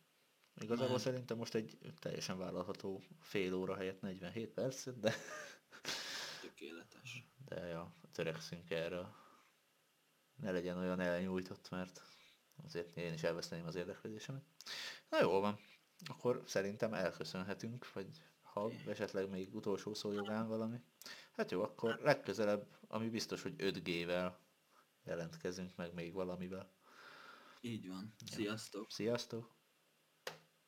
Speaker 1: Igazából
Speaker 2: Mert-
Speaker 1: szerintem most egy teljesen vállalható fél óra helyett 47 perc, de,
Speaker 2: Tökéletes.
Speaker 1: de ja, törekszünk erre. Ne legyen olyan elnyújtott, mert azért én is elveszteném az érdeklődésemet. Na jó van, akkor szerintem elköszönhetünk, vagy ha esetleg még utolsó szó jogán valami. Hát jó, akkor legközelebb, ami biztos, hogy 5G-vel jelentkezünk meg még valamivel.
Speaker 2: Így van. Sziasztok!
Speaker 1: Sziasztok!